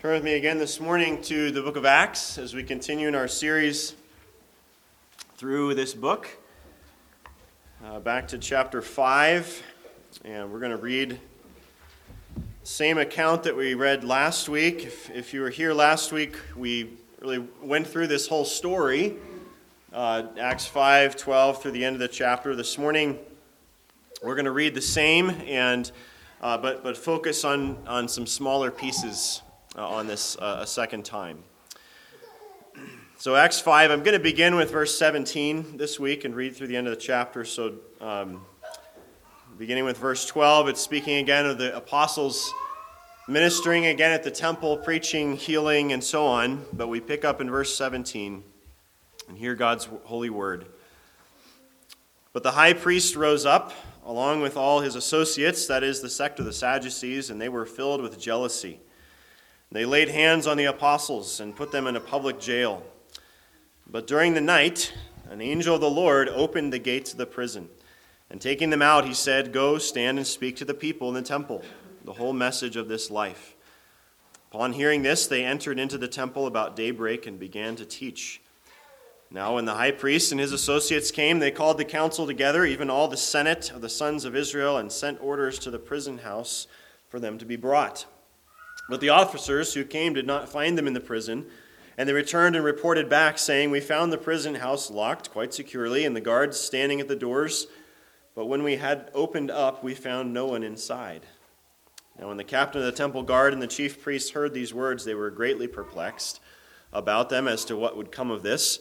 Turn with me again this morning to the book of Acts as we continue in our series through this book. Uh, back to chapter 5, and we're going to read the same account that we read last week. If, if you were here last week, we really went through this whole story, uh, Acts 5 12 through the end of the chapter. This morning, we're going to read the same, and uh, but, but focus on, on some smaller pieces on this uh, a second time. So, Acts 5, I'm going to begin with verse 17 this week and read through the end of the chapter. So, um, beginning with verse 12, it's speaking again of the apostles ministering again at the temple, preaching, healing, and so on. But we pick up in verse 17 and hear God's holy word. But the high priest rose up, along with all his associates, that is, the sect of the Sadducees, and they were filled with jealousy. They laid hands on the apostles and put them in a public jail. But during the night, an angel of the Lord opened the gates of the prison. And taking them out, he said, Go, stand and speak to the people in the temple, the whole message of this life. Upon hearing this, they entered into the temple about daybreak and began to teach. Now, when the high priest and his associates came, they called the council together, even all the senate of the sons of Israel, and sent orders to the prison house for them to be brought. But the officers who came did not find them in the prison, and they returned and reported back, saying, We found the prison house locked quite securely, and the guards standing at the doors. But when we had opened up, we found no one inside. Now, when the captain of the temple guard and the chief priests heard these words, they were greatly perplexed about them as to what would come of this.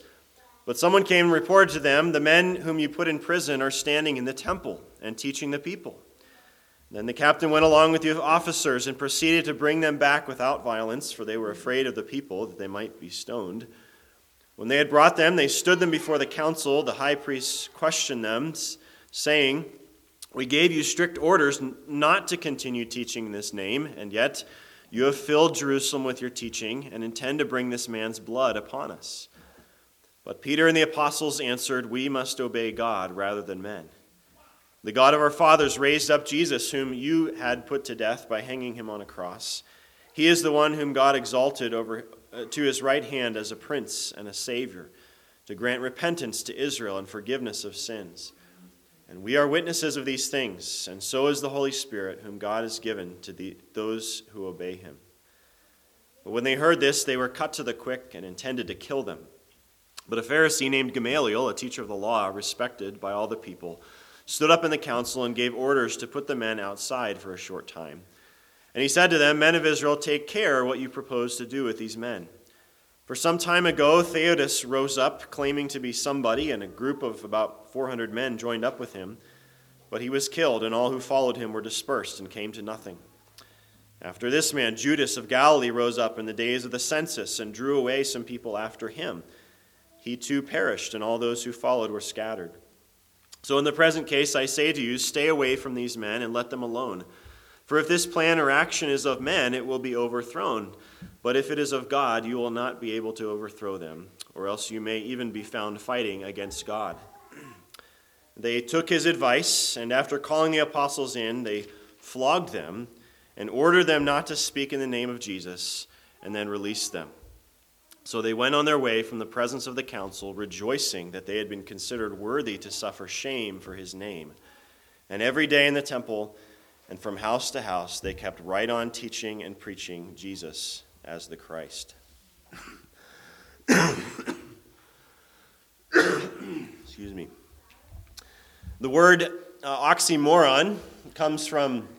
But someone came and reported to them, The men whom you put in prison are standing in the temple and teaching the people. Then the captain went along with the officers and proceeded to bring them back without violence, for they were afraid of the people that they might be stoned. When they had brought them, they stood them before the council. The high priest questioned them, saying, We gave you strict orders not to continue teaching in this name, and yet you have filled Jerusalem with your teaching and intend to bring this man's blood upon us. But Peter and the apostles answered, We must obey God rather than men. The God of our fathers raised up Jesus, whom you had put to death by hanging him on a cross. He is the one whom God exalted over uh, to his right hand as a prince and a savior, to grant repentance to Israel and forgiveness of sins. And we are witnesses of these things, and so is the Holy Spirit, whom God has given to the, those who obey him. But when they heard this, they were cut to the quick and intended to kill them. But a Pharisee named Gamaliel, a teacher of the law, respected by all the people, stood up in the council and gave orders to put the men outside for a short time. And he said to them, Men of Israel, take care what you propose to do with these men. For some time ago, Theudas rose up, claiming to be somebody, and a group of about 400 men joined up with him. But he was killed, and all who followed him were dispersed and came to nothing. After this man, Judas of Galilee rose up in the days of the census and drew away some people after him. He too perished, and all those who followed were scattered. So, in the present case, I say to you, stay away from these men and let them alone. For if this plan or action is of men, it will be overthrown. But if it is of God, you will not be able to overthrow them, or else you may even be found fighting against God. They took his advice, and after calling the apostles in, they flogged them and ordered them not to speak in the name of Jesus, and then released them. So they went on their way from the presence of the council, rejoicing that they had been considered worthy to suffer shame for his name. And every day in the temple and from house to house, they kept right on teaching and preaching Jesus as the Christ. Excuse me. The word uh, oxymoron comes from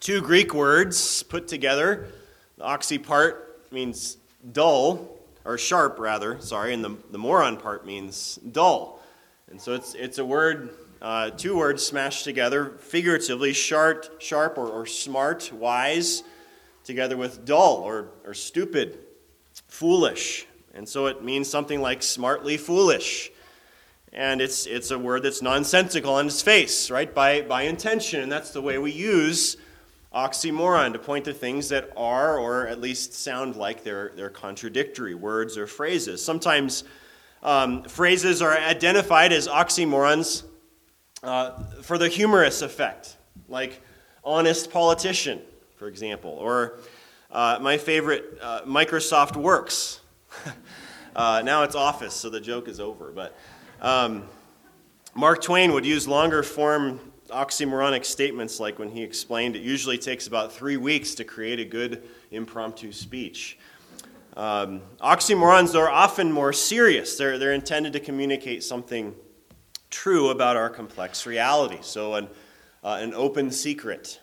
two Greek words put together. The oxy part means dull, or sharp rather, sorry, and the, the moron part means dull. And so it's, it's a word, uh, two words smashed together, figuratively, sharp, sharp or, or smart, wise, together with dull or, or stupid, foolish. And so it means something like smartly foolish. And it's, it's a word that's nonsensical on its face, right, by, by intention. And that's the way we use oxymoron to point to things that are, or at least sound like they're, they're contradictory words or phrases. Sometimes um, phrases are identified as oxymorons uh, for the humorous effect, like honest politician, for example, or Uh, my favorite, uh, Microsoft Works. uh, now it's Office, so the joke is over. But um, Mark Twain would use longer form oxymoronic statements like when he explained it usually takes about three weeks to create a good impromptu speech. Um, oxymorons are often more serious, they're, they're intended to communicate something true about our complex reality. So, an, uh, an open secret,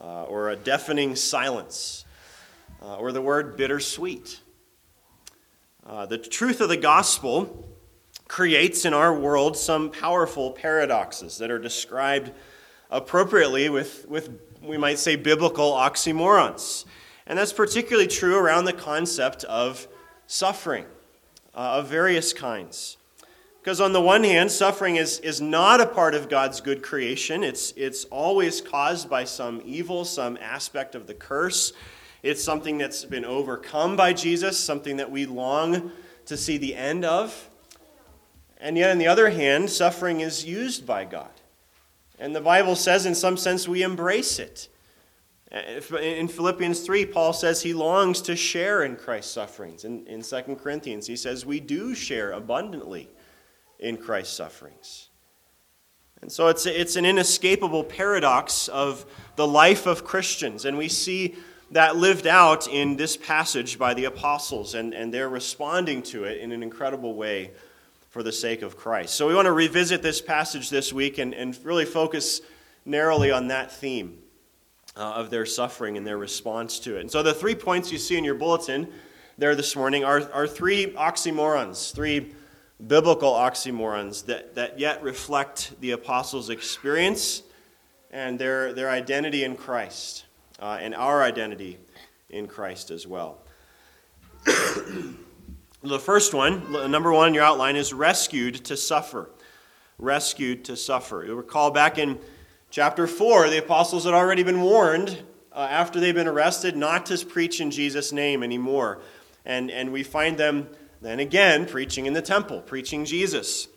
uh, or a deafening silence, uh, or the word bittersweet. Uh, the truth of the gospel creates in our world some powerful paradoxes that are described appropriately with, with we might say, biblical oxymorons. And that's particularly true around the concept of suffering uh, of various kinds. Because on the one hand, suffering is, is not a part of God's good creation. It's, it's always caused by some evil, some aspect of the curse. It's something that's been overcome by Jesus, something that we long to see the end of. And yet, on the other hand, suffering is used by God. And the Bible says, in some sense, we embrace it. In Philippians 3, Paul says he longs to share in Christ's sufferings. In, in 2 Corinthians, he says we do share abundantly in Christ's sufferings. And so it's, it's an inescapable paradox of the life of Christians. And we see that lived out in this passage by the apostles, and, and they're responding to it in an incredible way for the sake of Christ. So we want to revisit this passage this week and, and really focus narrowly on that theme uh, of their suffering and their response to it. And so the three points you see in your bulletin there this morning are, are three oxymorons, three biblical oxymorons that, that yet reflect the apostles' experience and their, their identity in Christ uh, and our identity in Christ as well. the first one, number one in your outline, is rescued to suffer. Rescued to suffer. You'll recall back in chapter 4, the apostles had already been warned uh, after they've been arrested not to preach in Jesus' name anymore. And, and we find them then again, preaching in the temple, preaching Jesus.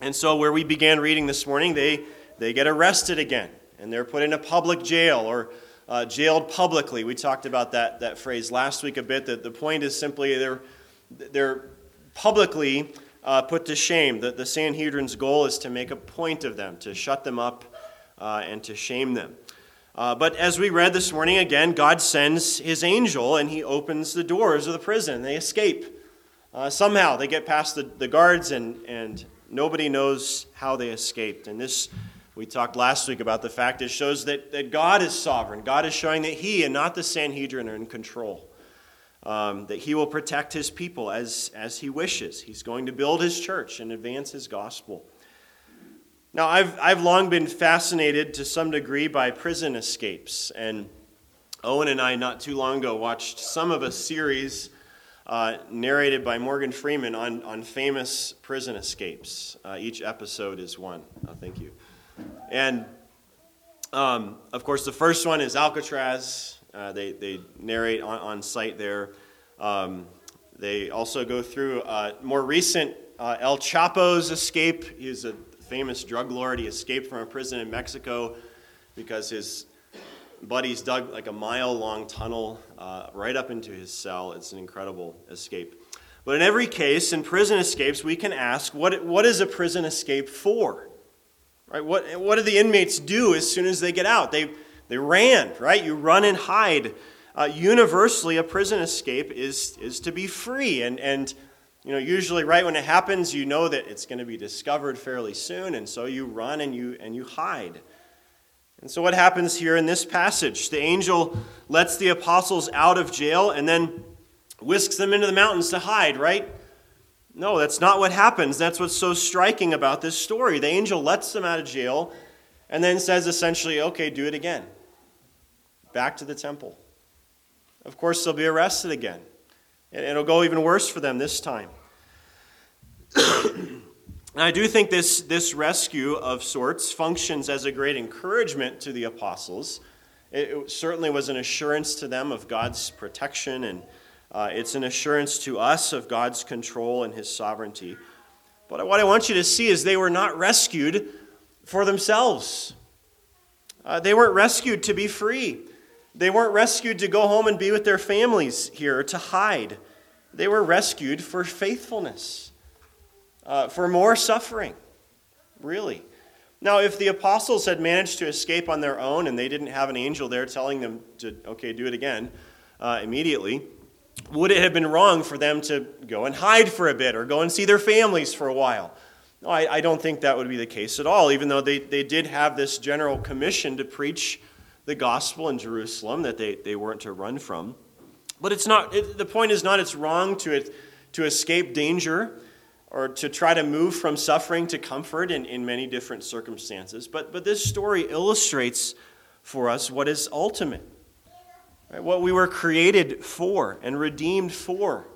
And so, where we began reading this morning, they, they get arrested again, and they're put in a public jail or uh, jailed publicly. We talked about that, that phrase last week a bit. That the point is simply they're, they're publicly uh, put to shame. The, the Sanhedrin's goal is to make a point of them, to shut them up, uh, and to shame them. Uh, but as we read this morning, again, God sends his angel and he opens the doors of the prison. They escape. Uh, somehow they get past the, the guards, and, and nobody knows how they escaped. And this, we talked last week about the fact it shows that, that God is sovereign. God is showing that He and not the Sanhedrin are in control. Um, that He will protect His people as, as He wishes. He's going to build His church and advance His gospel. Now, I've, I've long been fascinated to some degree by prison escapes. And Owen and I, not too long ago, watched some of a series uh, narrated by Morgan Freeman on, on famous prison escapes. Uh, each episode is one. Oh, thank you. And um, of course, the first one is Alcatraz. Uh, they, they narrate on, on site there. Um, they also go through uh, more recent uh, El Chapo's escape. He's a famous drug lord. He escaped from a prison in Mexico because his buddies dug like a mile long tunnel uh, right up into his cell. It's an incredible escape. But in every case, in prison escapes, we can ask what, what is a prison escape for? Right? What, what do the inmates do as soon as they get out? They, they ran, right? You run and hide. Uh, universally, a prison escape is, is to be free. And, and you know, usually right when it happens, you know that it's going to be discovered fairly soon, and so you run and you, and you hide. And so, what happens here in this passage? The angel lets the apostles out of jail and then whisks them into the mountains to hide, right? No, that's not what happens. That's what's so striking about this story. The angel lets them out of jail and then says essentially, okay, do it again. Back to the temple. Of course, they'll be arrested again. And it'll go even worse for them this time. And I do think this, this rescue of sorts functions as a great encouragement to the apostles. It, certainly was an assurance to them of God's protection, and uh, it's an assurance to us of God's control and his sovereignty. But what I want you to see is they were not rescued for themselves. Uh, they weren't rescued to be free. They weren't rescued to go home and be with their families here, to hide. They were rescued for faithfulness, uh, for more suffering, really. Now, if the apostles had managed to escape on their own and they didn't have an angel there telling them to, okay, do it again uh, immediately, would it have been wrong for them to go and hide for a bit or go and see their families for a while? No, I, I don't think that would be the case at all, even though they, they did have this general commission to preach the gospel in Jerusalem that they, they weren't to run from. But it's not, it, the point is not it's wrong to, to escape danger or to try to move from suffering to comfort in, in many different circumstances. But, but this story illustrates for us what is ultimate, right? what we were created for and redeemed for.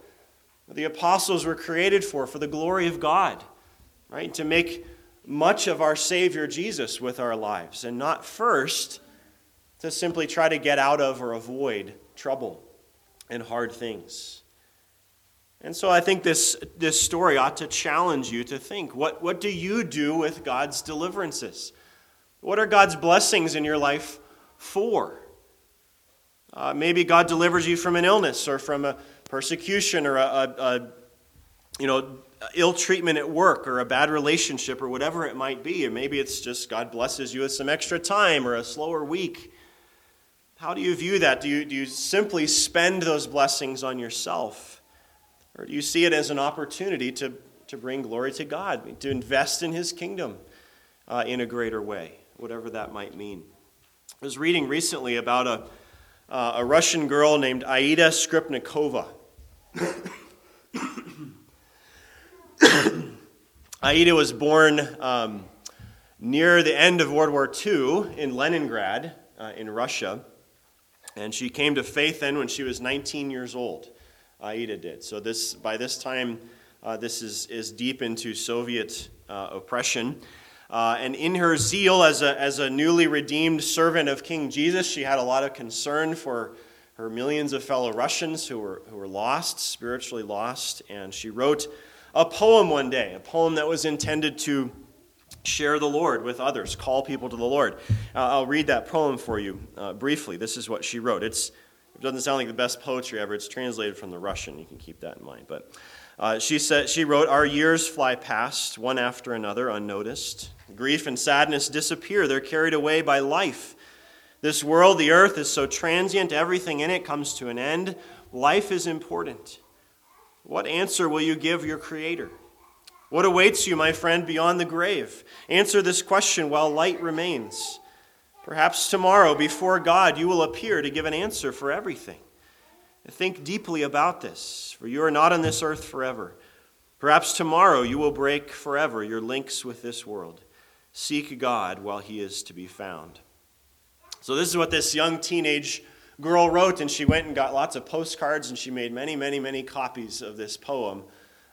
The apostles were created for, for the glory of God, right? To make much of our Savior Jesus with our lives, and not first to simply try to get out of or avoid trouble and hard things. And so I think this, this story ought to challenge you to think what, what do you do with God's deliverances? What are God's blessings in your life for? Uh, maybe God delivers you from an illness or from a persecution or a, a, a, you know ill treatment at work or a bad relationship or whatever it might be. And maybe it's just God blesses you with some extra time or a slower week. How do you view that? Do you, do you simply spend those blessings on yourself? Or do you see it as an opportunity to, to bring glory to God, to invest in His kingdom uh, in a greater way, whatever that might mean? I was reading recently about a, uh, a Russian girl named Aida Skripnikova. Aida was born um, near the end of World War II in Leningrad, uh, in Russia, and she came to faith then when she was 19 years old. Aida did. So this, by this time, uh, this is, is deep into Soviet uh, oppression. Uh, and in her zeal as a, as a newly redeemed servant of King Jesus, she had a lot of concern for her millions of fellow Russians who were, who were lost, spiritually lost. And she wrote a poem one day, a poem that was intended to share the Lord with others, call people to the Lord. Uh, I'll read that poem for you uh, briefly. This is what she wrote. It's it doesn't sound like the best poetry ever. It's translated from the Russian. You can keep that in mind. But uh, she said she wrote, "Our years fly past, one after another, unnoticed. Grief and sadness disappear. They're carried away by life. This world, the earth, is so transient. Everything in it comes to an end. Life is important. What answer will you give your Creator?" What awaits you, my friend, beyond the grave? Answer this question while light remains. Perhaps tomorrow, before God, you will appear to give an answer for everything. Think deeply about this, for you are not on this earth forever. Perhaps tomorrow you will break forever your links with this world. Seek God while he is to be found. So, this is what this young teenage girl wrote, and she went and got lots of postcards, and she made many, many, many copies of this poem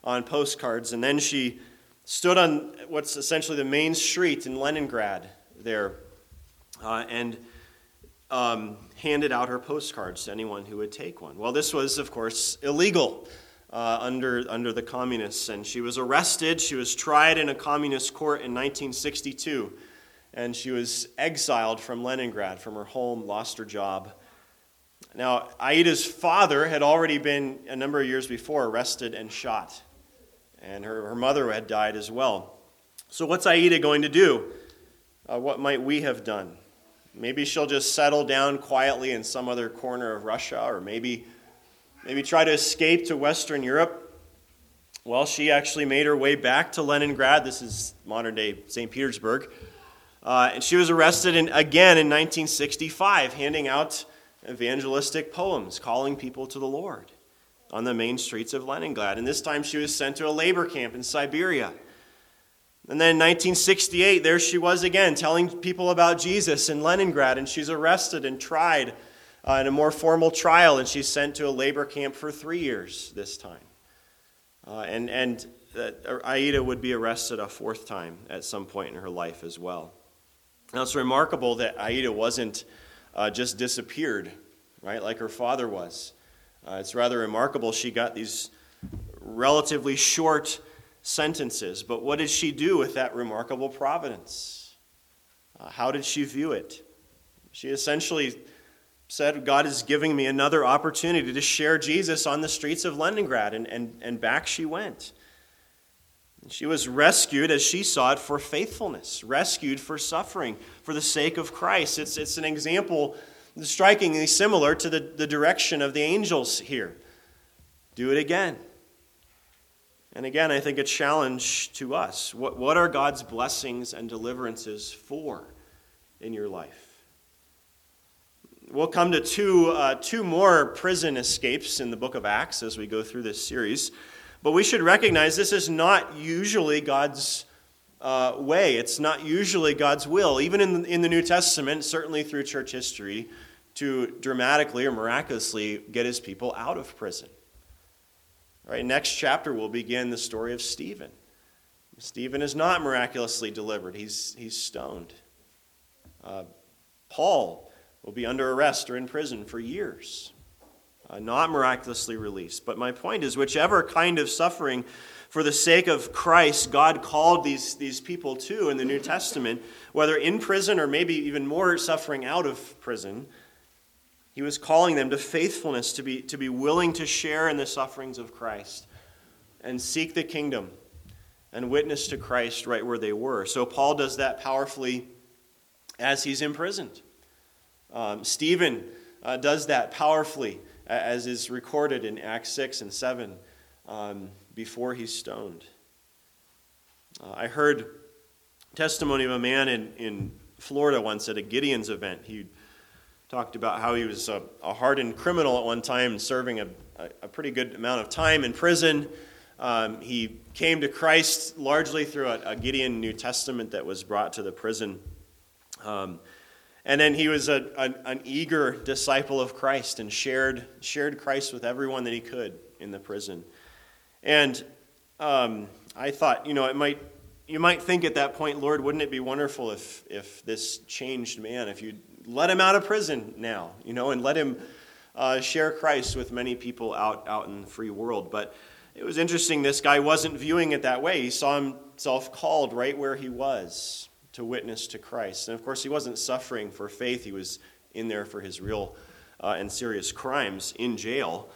on postcards. And then she stood on what's essentially the main street in Leningrad there uh, and um, handed out her postcards to anyone who would take one. Well, this was, of course, illegal uh, under, under the communists, and she was arrested. She was tried in a communist court in 1962, and she was exiled from Leningrad, from her home, lost her job. Now, Aida's father had already been, a number of years before, arrested and shot, and her, her mother had died as well. So, what's Aida going to do? Uh, what might we have done? Maybe she'll just settle down quietly in some other corner of Russia, or maybe, maybe try to escape to Western Europe. Well, she actually made her way back to Leningrad. This is modern day St. Petersburg. Uh, and she was arrested in, again in 1965, handing out evangelistic poems calling people to the Lord on the main streets of Leningrad. And this time she was sent to a labor camp in Siberia. And then in 1968, there she was again, telling people about Jesus in Leningrad, and she's arrested and tried uh, in a more formal trial, and she's sent to a labor camp for three years this time. Uh, and and uh, Aida would be arrested a fourth time at some point in her life as well. Now it's remarkable that Aida wasn't uh, just disappeared, right, like her father was. Uh, it's rather remarkable she got these relatively short sentences. But what did she do with that remarkable providence? Uh, how did she view it? She essentially said, God is giving me another opportunity to share Jesus on the streets of Leningrad, and, and, and back she went. She was rescued as she saw it for faithfulness, rescued for suffering for the sake of Christ. It's, it's an example strikingly similar to the, the direction of the angels here. Do it again. And again, I think a challenge to us. What, what are God's blessings and deliverances for in your life? We'll come to two, uh, two more prison escapes in the book of Acts as we go through this series. But we should recognize this is not usually God's uh, way. It's not usually God's will, even in, in the New Testament, certainly through church history, to dramatically or miraculously get his people out of prison. Right, next chapter will begin the story of Stephen. Stephen is not miraculously delivered, he's, he's stoned. Uh, Paul will be under arrest or in prison for years, uh, not miraculously released. But my point is, whichever kind of suffering for the sake of Christ God called these, these people to in the New Testament, whether in prison or maybe even more suffering out of prison, he was calling them to faithfulness, to be, to be willing to share in the sufferings of Christ and seek the kingdom and witness to Christ right where they were. So Paul does that powerfully as he's imprisoned. Um, Stephen uh, does that powerfully, as is recorded in Acts 6 and 7 um, before he's stoned. Uh, I heard testimony of a man in, in Florida once at a Gideon's event. He talked about how he was a, a hardened criminal at one time, serving a, a, a, pretty good amount of time in prison. Um, he came to Christ largely through a, a, Gideon New Testament that was brought to the prison. Um, and then he was a an eager disciple of Christ and shared, shared Christ with everyone that he could in the prison. And um, I thought, you know, it might, you might think at that point, Lord, wouldn't it be wonderful if, if this changed man, if you let him out of prison now, you know, and let him uh, share Christ with many people out, out in the free world. But it was interesting, this guy wasn't viewing it that way. He saw himself called right where he was to witness to Christ. And of course, he wasn't suffering for faith, he was in there for his real uh, and serious crimes in jail.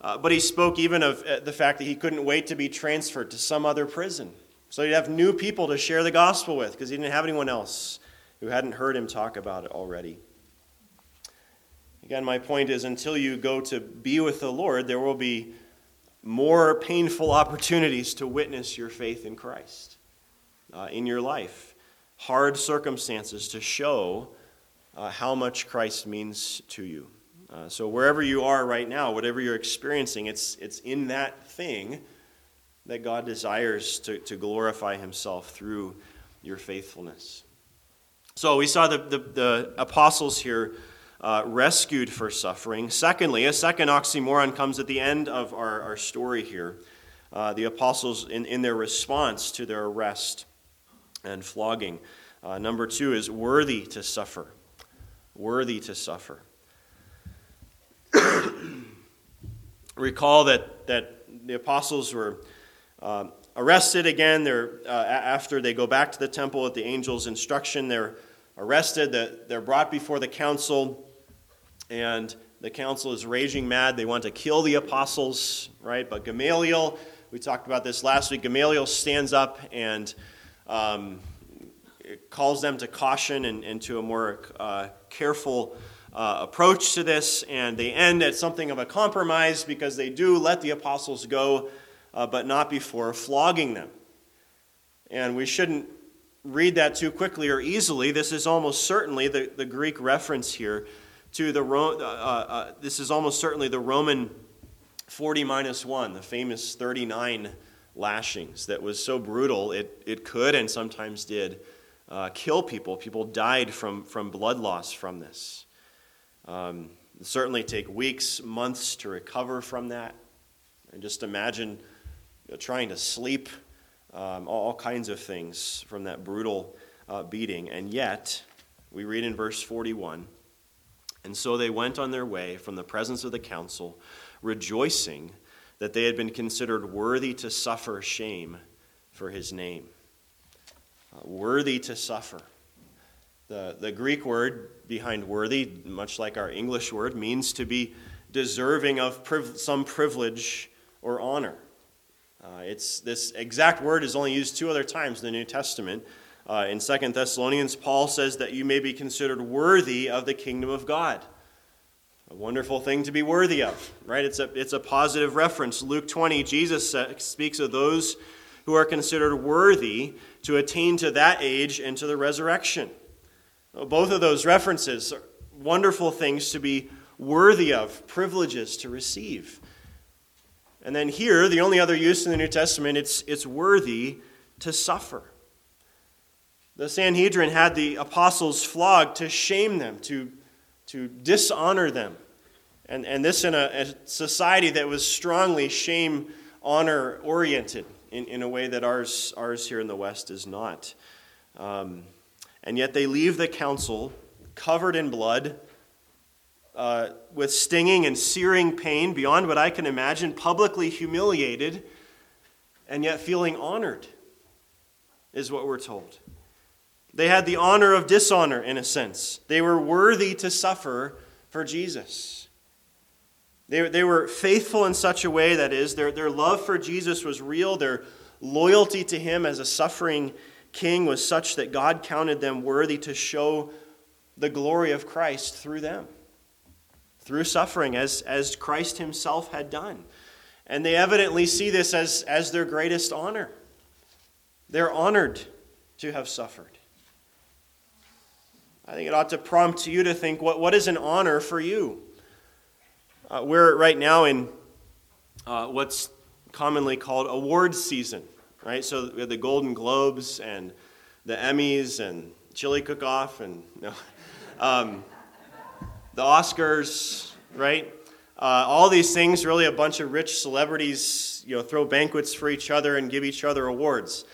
Uh, but he spoke even of uh, the fact that he couldn't wait to be transferred to some other prison. So he'd have new people to share the gospel with because he didn't have anyone else who hadn't heard him talk about it already. Again, my point is until you go to be with the Lord, there will be more painful opportunities to witness your faith in Christ uh, in your life. Hard circumstances to show uh, how much Christ means to you. Uh, so, wherever you are right now, whatever you're experiencing, it's, it's in that thing that God desires to, to glorify Himself through your faithfulness. So we saw the, the, the apostles here uh, rescued for suffering. Secondly, a second oxymoron comes at the end of our, our story here. Uh, the apostles, in, in their response to their arrest and flogging. Uh, number two is worthy to suffer. Worthy to suffer. Recall that, that the apostles were uh, arrested again. They're, uh, after they go back to the temple at the angel's instruction, they're arrested, they're brought before the council, and the council is raging mad. They want to kill the apostles, right? But Gamaliel, we talked about this last week, Gamaliel stands up and um, calls them to caution and, and to a more uh, careful uh, approach to this, and they end at something of a compromise because they do let the apostles go, uh, but not before flogging them. And we shouldn't read that too quickly or easily. This is almost certainly the, the Greek reference here to the, uh, uh, this is almost certainly the Roman 40 minus 1, the famous 39 lashings that was so brutal it, it could and sometimes did uh, kill people. People died from, from blood loss from this. Um, certainly take weeks, months to recover from that. And just imagine you know, trying to sleep um, all, kinds of things from that brutal uh, beating. And yet, we read in verse 41 And so they went on their way from the presence of the council, rejoicing that they had been considered worthy to suffer shame for his name. Uh, worthy to suffer. The, the Greek word behind worthy, much like our English word, means to be deserving of priv- some privilege or honor. Uh, it's, this exact word is only used two other times in the New Testament. Uh, in Second Thessalonians, Paul says that you may be considered worthy of the kingdom of God. A wonderful thing to be worthy of, right? It's a, it's a positive reference. Luke 20, Jesus speaks of those who are considered worthy to attain to that age and to the resurrection. Both of those references are wonderful things to be worthy of, privileges to receive. And then here, the only other use in the New Testament, it's, it's worthy to suffer. The Sanhedrin had the apostles flogged to shame them, to, to dishonor them. And, and this in a, a society that was strongly shame honor oriented in, in a way that ours, ours here in the West is not. Um, and yet they leave the council covered in blood, uh, with stinging and searing pain beyond what I can imagine, publicly humiliated, and yet feeling honored, is what we're told. They had the honor of dishonor, in a sense. They were worthy to suffer for Jesus. They, they were faithful in such a way that is, their, their love for Jesus was real, their loyalty to him as a suffering king was such that God counted them worthy to show the glory of Christ through them, through suffering, as, as Christ himself had done. And they evidently see this as, as their greatest honor. They're honored to have suffered. I think it ought to prompt you to think what, what is an honor for you? Uh, we're right now in uh, what's commonly called awards season right? So we had the Golden Globes and the Emmys and Chili Cook Off and no, um, the Oscars, right? Uh, all these things, really, a bunch of rich celebrities, you know, throw banquets for each other and give each other awards.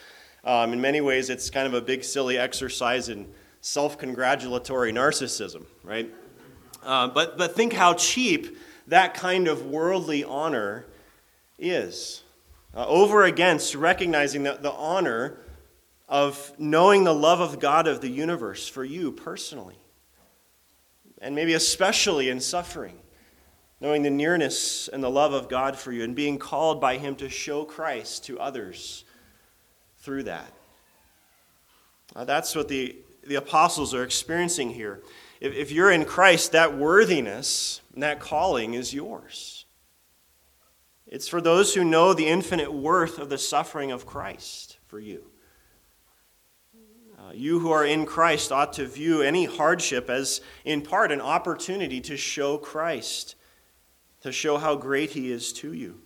Um, in many ways, it's kind of a big, silly exercise in self-congratulatory narcissism, right? Uh, but but think how cheap that kind of worldly honor is uh, over against recognizing the, the honor of knowing the love of God of the universe for you personally, and maybe especially in suffering, knowing the nearness and the love of God for you, and being called by Him to show Christ to others through that. Uh, that's what the, the apostles are experiencing here. If, if you're in Christ, that worthiness and that calling is yours. It's for those who know the infinite worth of the suffering of Christ for you. Uh, you who are in Christ ought to view any hardship as, in part, an opportunity to show Christ, to show how great He is to you,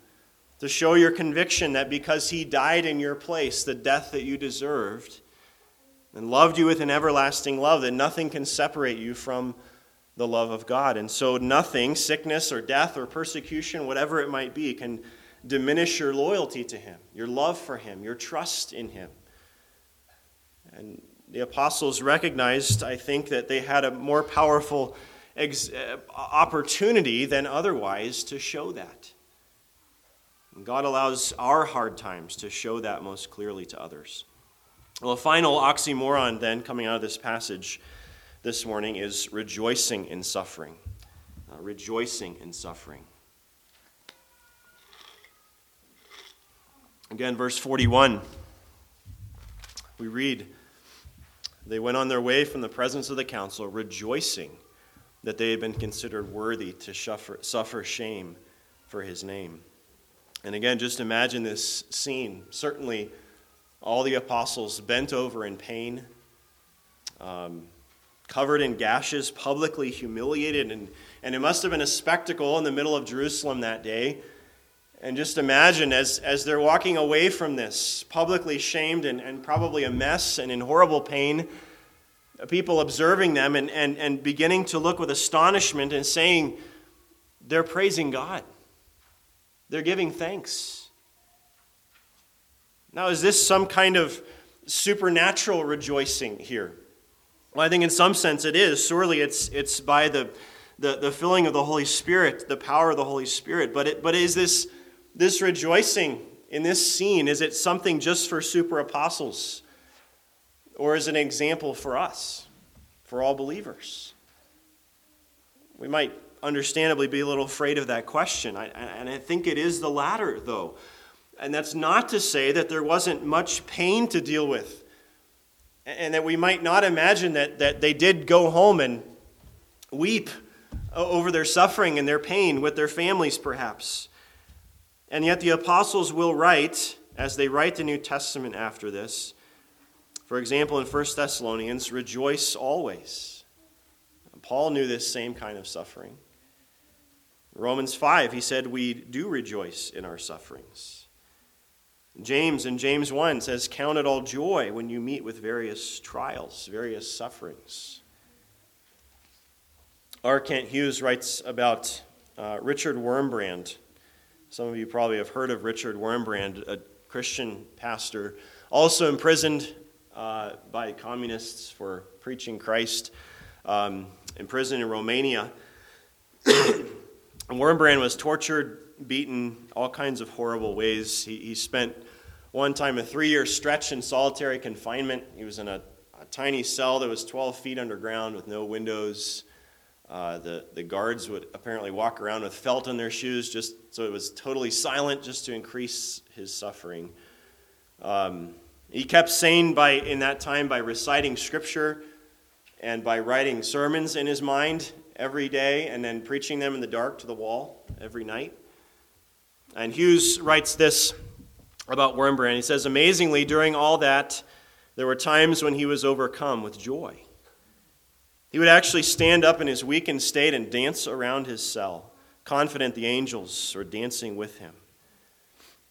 to show your conviction that because He died in your place, the death that you deserved, and loved you with an everlasting love, that nothing can separate you from the love of God. And so nothing, sickness or death or persecution, whatever it might be, can diminish your loyalty to Him, your love for Him, your trust in Him. And the apostles recognized, I think, that they had a more powerful ex- uh, opportunity than otherwise to show that. And God allows our hard times to show that most clearly to others. Well, a final oxymoron then coming out of this passage this morning is rejoicing in suffering. Uh, rejoicing in suffering. Again, verse 41, we read, They went on their way from the presence of the council, rejoicing that they had been considered worthy to suffer, suffer shame for his name. And again, just imagine this scene. Certainly, all the apostles bent over in pain. Um, covered in gashes, publicly humiliated. And, and it must have been a spectacle in the middle of Jerusalem that day. And just imagine as, as they're walking away from this, publicly shamed and, and probably a mess and in horrible pain, uh, people observing them and, and, and beginning to look with astonishment and saying, they're praising God. They're giving thanks. Now, is this some kind of supernatural rejoicing here? Well, I think in some sense it is. Surely it's, it's by the, the, the filling of the Holy Spirit, the power of the Holy Spirit. But, it, but is this, this rejoicing in this scene, is it something just for super apostles? Or is it an example for us? for all believers? We might understandably be a little afraid of that question. I, and I think it is the latter, though. And that's not to say that there wasn't much pain to deal with. And that we might not imagine that, that they did go home and weep over their suffering and their pain with their families, perhaps. And yet the apostles will write, as they write the New Testament after this, for example, in 1 Thessalonians, rejoice always. Paul knew this same kind of suffering. Romans 5, he said, We do rejoice in our sufferings. James in James 1 says, Count it all joy when you meet with various trials, various sufferings. R. Kent Hughes writes about uh, Richard Wurmbrand. Some of you probably have heard of Richard Wurmbrand, a Christian pastor, also imprisoned uh, by communists for preaching Christ, um, imprisoned in Romania. Wurmbrand was tortured, beaten, all kinds of horrible ways. He, he spent one time a three year stretch in solitary confinement. He was in a, a, tiny cell that was 12 feet underground with no windows. Uh, the, the guards would apparently walk around with felt in their shoes just so it was totally silent just to increase his suffering. Um, he kept sane by, in that time by reciting scripture and by writing sermons in his mind every day and then preaching them in the dark to the wall every night. And Hughes writes this about Wurmbrand. He says, Amazingly, during all that, there were times when he was overcome with joy. He would actually stand up in his weakened state and dance around his cell, confident the angels were dancing with him.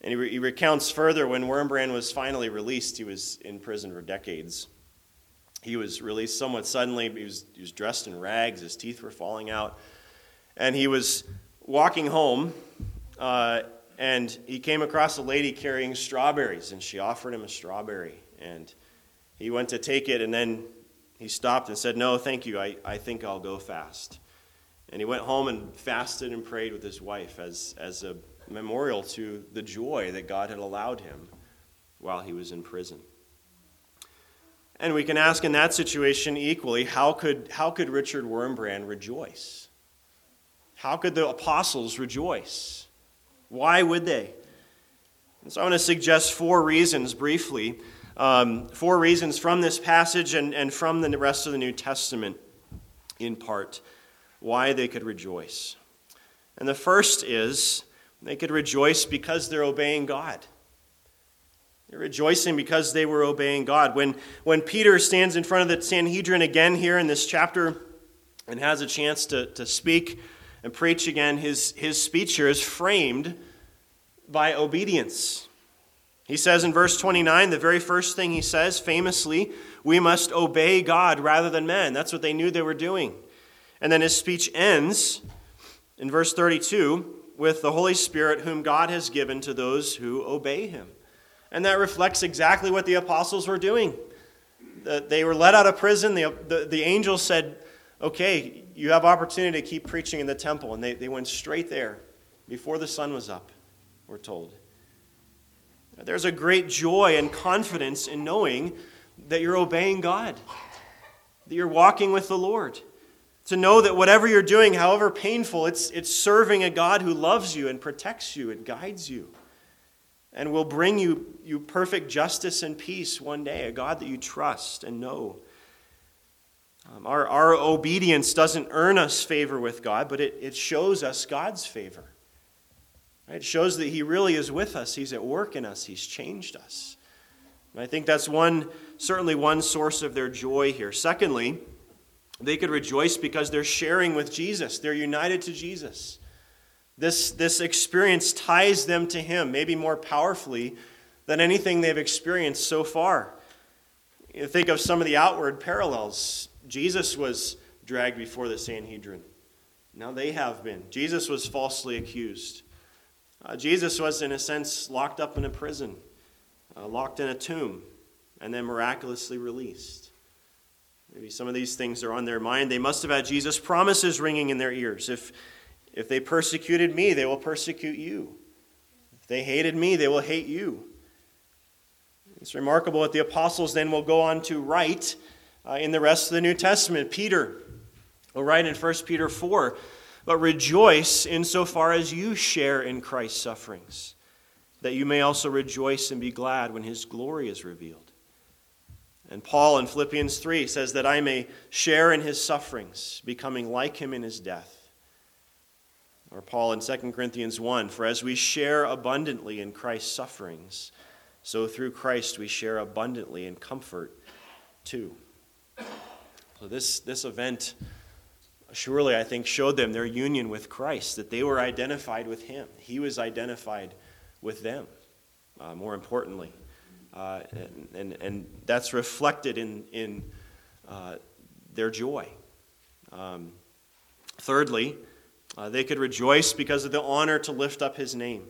And he, re- he recounts further when Wurmbrand was finally released, he was in prison for decades. He was released somewhat suddenly. He was, he was dressed in rags, his teeth were falling out. And he was walking home, uh, and he came across a lady carrying strawberries, and she offered him a strawberry. And he went to take it, and then he stopped and said, No, thank you. I, I think I'll go fast. And he went home and fasted and prayed with his wife as, as a memorial to the joy that God had allowed him while he was in prison. And we can ask in that situation equally how could, how could Richard Wurmbrand rejoice? How could the apostles rejoice? Why would they? And so I want to suggest four reasons briefly, um, four reasons from this passage and, and from the rest of the New Testament in part, why they could rejoice. And the first is they could rejoice because they're obeying God. They're rejoicing because they were obeying God. When, when Peter stands in front of the Sanhedrin again here in this chapter and has a chance to, to speak and preach again, his, his speech here is framed by obedience. He says in verse 29, the very first thing he says, famously, we must obey God rather than men. That's what they knew they were doing. And then his speech ends in verse 32 with the Holy Spirit, whom God has given to those who obey him. And that reflects exactly what the apostles were doing. They were let out of prison. The, the, the angel said, Okay, you have opportunity to keep preaching in the temple. And they, they went straight there before the sun was up, we're told. There's a great joy and confidence in knowing that you're obeying God, that you're walking with the Lord. To know that whatever you're doing, however painful, it's, it's serving a God who loves you and protects you and guides you and will bring you, you perfect justice and peace one day, a God that you trust and know. Um, our, our obedience doesn't earn us favor with God, but it, it shows us God's favor. Right? It shows that He really is with us, He's at work in us, He's changed us. And I think that's one, certainly one source of their joy here. Secondly, they could rejoice because they're sharing with Jesus, they're united to Jesus. This, this experience ties them to Him, maybe more powerfully than anything they've experienced so far. You think of some of the outward parallels. Jesus was dragged before the Sanhedrin. Now they have been. Jesus was falsely accused. Uh, Jesus was, in a sense, locked up in a prison, uh, locked in a tomb, and then miraculously released. Maybe some of these things are on their mind. They must have had Jesus' promises ringing in their ears. If, if they persecuted me, they will persecute you. If they hated me, they will hate you. It's remarkable that the apostles then will go on to write uh, in the rest of the New Testament. Peter will write in 1 Peter 4 But rejoice insofar as you share in Christ's sufferings, that you may also rejoice and be glad when his glory is revealed. And Paul in Philippians 3 says that I may share in his sufferings, becoming like him in his death. Or Paul in 2 Corinthians 1 For as we share abundantly in Christ's sufferings, so through Christ we share abundantly in comfort too. So this, this event surely, I think, showed them their union with Christ, that they were identified with him. He was identified with them, uh, more importantly. Uh, and, and, and, that's reflected in, in uh, their joy. Um, thirdly, uh, they could rejoice because of the honor to lift up his name.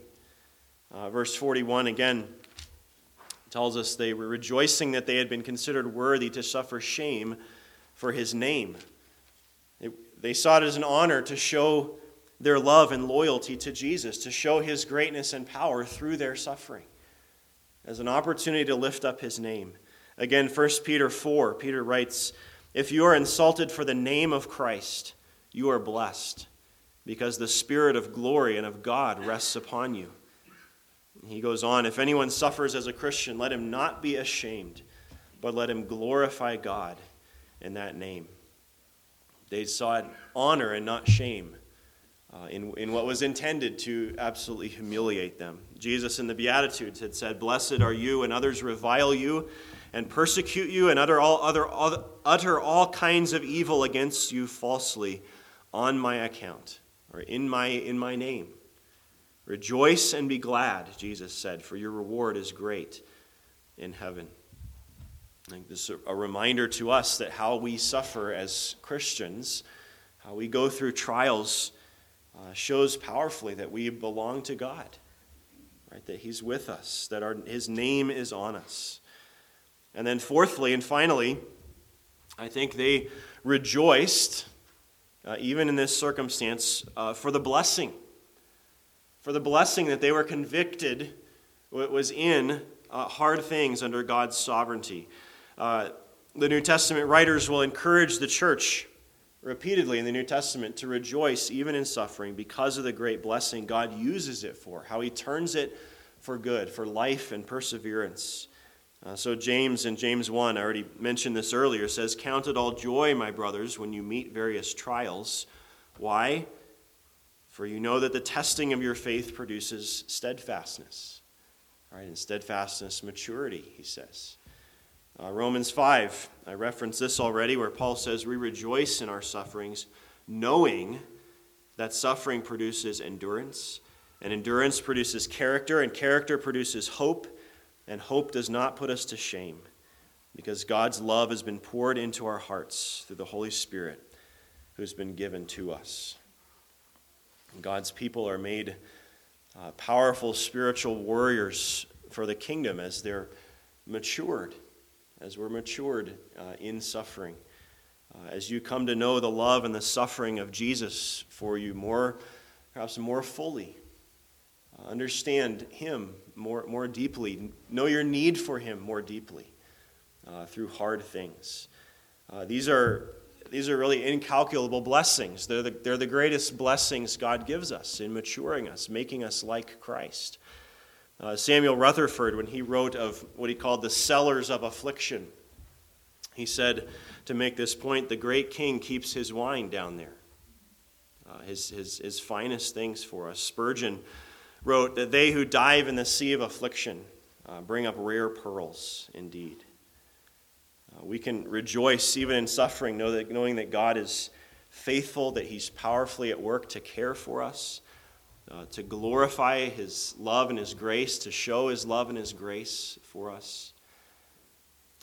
Uh, verse 41 again tells us they were rejoicing that they had been considered worthy to suffer shame for his name. They saw it as an honor to show their love and loyalty to Jesus, to show his greatness and power through their suffering, as an opportunity to lift up his name. Again, 1 Peter 4, Peter writes, If you are insulted for the name of Christ, you are blessed, because the Spirit of glory and of God rests upon you. He goes on, If anyone suffers as a Christian, let him not be ashamed, but let him glorify God in that name. They sought honor and not shame uh, in, in what was intended to absolutely humiliate them. Jesus in the Beatitudes had said, Blessed are you, and others revile you and persecute you and utter all, other, utter all kinds of evil against you falsely on my account or in my, in my name. Rejoice and be glad, Jesus said, for your reward is great in heaven. I think this is a reminder to us that how we suffer as Christians, how we go through trials, uh, shows powerfully that we belong to God, right? That He's with us, that our, His name is on us. And then, fourthly and finally, I think they rejoiced, uh, even in this circumstance, uh, for the blessing. For the blessing that they were convicted was in uh, hard things under God's sovereignty. Uh, the New Testament writers will encourage the church repeatedly in the New Testament to rejoice even in suffering because of the great blessing God uses it for, how he turns it for good, for life and perseverance. Uh, so, James in James 1, I already mentioned this earlier, says, Count it all joy, my brothers, when you meet various trials. Why? For you know that the testing of your faith produces steadfastness. All right, and steadfastness, maturity, he says. Uh, Romans 5, I referenced this already, where Paul says, We rejoice in our sufferings, knowing that suffering produces endurance, and endurance produces character, and character produces hope, and hope does not put us to shame, because God's love has been poured into our hearts through the Holy Spirit who's been given to us. God's people are made uh, powerful spiritual warriors for the kingdom as they're matured as we're matured uh, in suffering. Uh, as you come to know the love and the suffering of Jesus for you more, perhaps more fully, uh, understand Him more, more deeply, know your need for Him more deeply uh, through hard things. Uh, these are these are really incalculable blessings. They're the, they're the greatest blessings God gives us in maturing us, making us like Christ. Uh, Samuel Rutherford, when he wrote of what he called the cellars of affliction, he said to make this point the great king keeps his wine down there, uh, his, his, his finest things for us. Spurgeon wrote that they who dive in the sea of affliction uh, bring up rare pearls indeed. Uh, we can rejoice even in suffering, know that, knowing that God is faithful, that He's powerfully at work to care for us uh, to glorify His love and His grace, to show His love and His grace for us.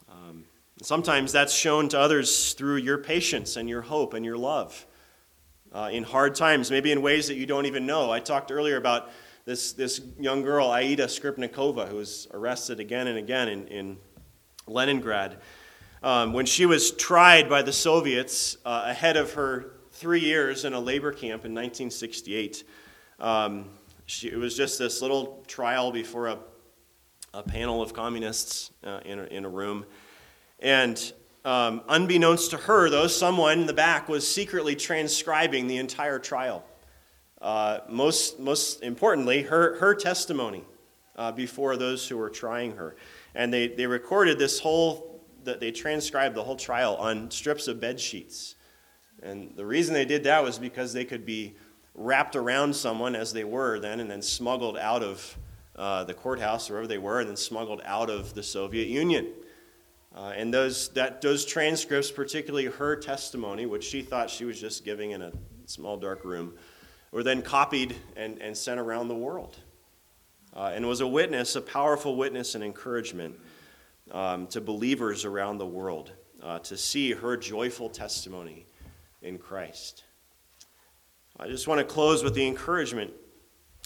Um, sometimes that's shown to others through your patience and your hope and your love. Uh, in hard times, maybe in ways that you don't even know. I talked earlier about this, this young girl, Aida Skripnikova, who was arrested again and again in, in Leningrad. Um, when she was tried by the Soviets uh, ahead of her three years in a labor camp in 1968, um, she, it was just this little trial before a, a panel of communists uh, in, a, in a room. And um, unbeknownst to her, though, someone in the back was secretly transcribing the entire trial. Uh, most, most importantly, her, her testimony uh, before those who were trying her. And they, they recorded this whole, they transcribed the whole trial on strips of bed sheets. And the reason they did that was because they could be wrapped around someone as they were then and then smuggled out of uh, the courthouse, wherever they were, and then smuggled out of the Soviet Union. Uh, and those, that, those transcripts, particularly her testimony, which she thought she was just giving in a small dark room, were then copied and, and sent around the world. Uh, and was a witness, a powerful witness and encouragement um, to believers around the world uh, to see her joyful testimony in Christ. I just want to close with the encouragement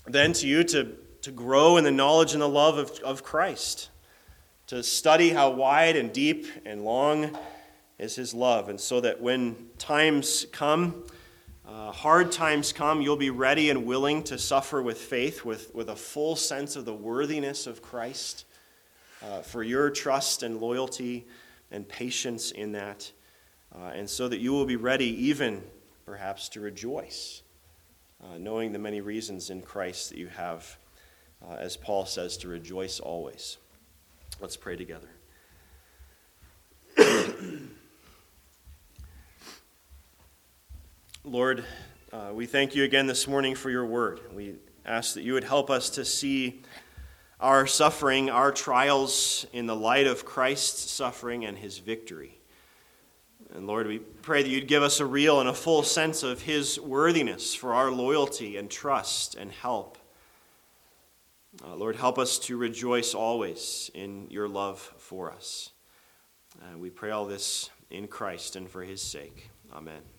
then to you to, to grow in the knowledge and the love of, of Christ to study how wide and deep and long is his love, and so that when times come, uh, hard times come, you'll be ready and willing to suffer with faith, with, with a full sense of the worthiness of Christ, uh, for your trust and loyalty and patience in that, uh, and so that you will be ready, even perhaps, to rejoice, uh, knowing the many reasons in Christ that you have, uh, as Paul says, to rejoice always. Let's pray together. Lord, uh, we thank you again this morning for your word. We ask that you would help us to see our suffering, our trials, in the light of Christ's suffering and his victory. And Lord, we pray that you'd give us a real and a full sense of his worthiness for our loyalty and trust and help. Uh, Lord, help us to rejoice always in your love for us. Uh, we pray all this in Christ and for his sake. Amen.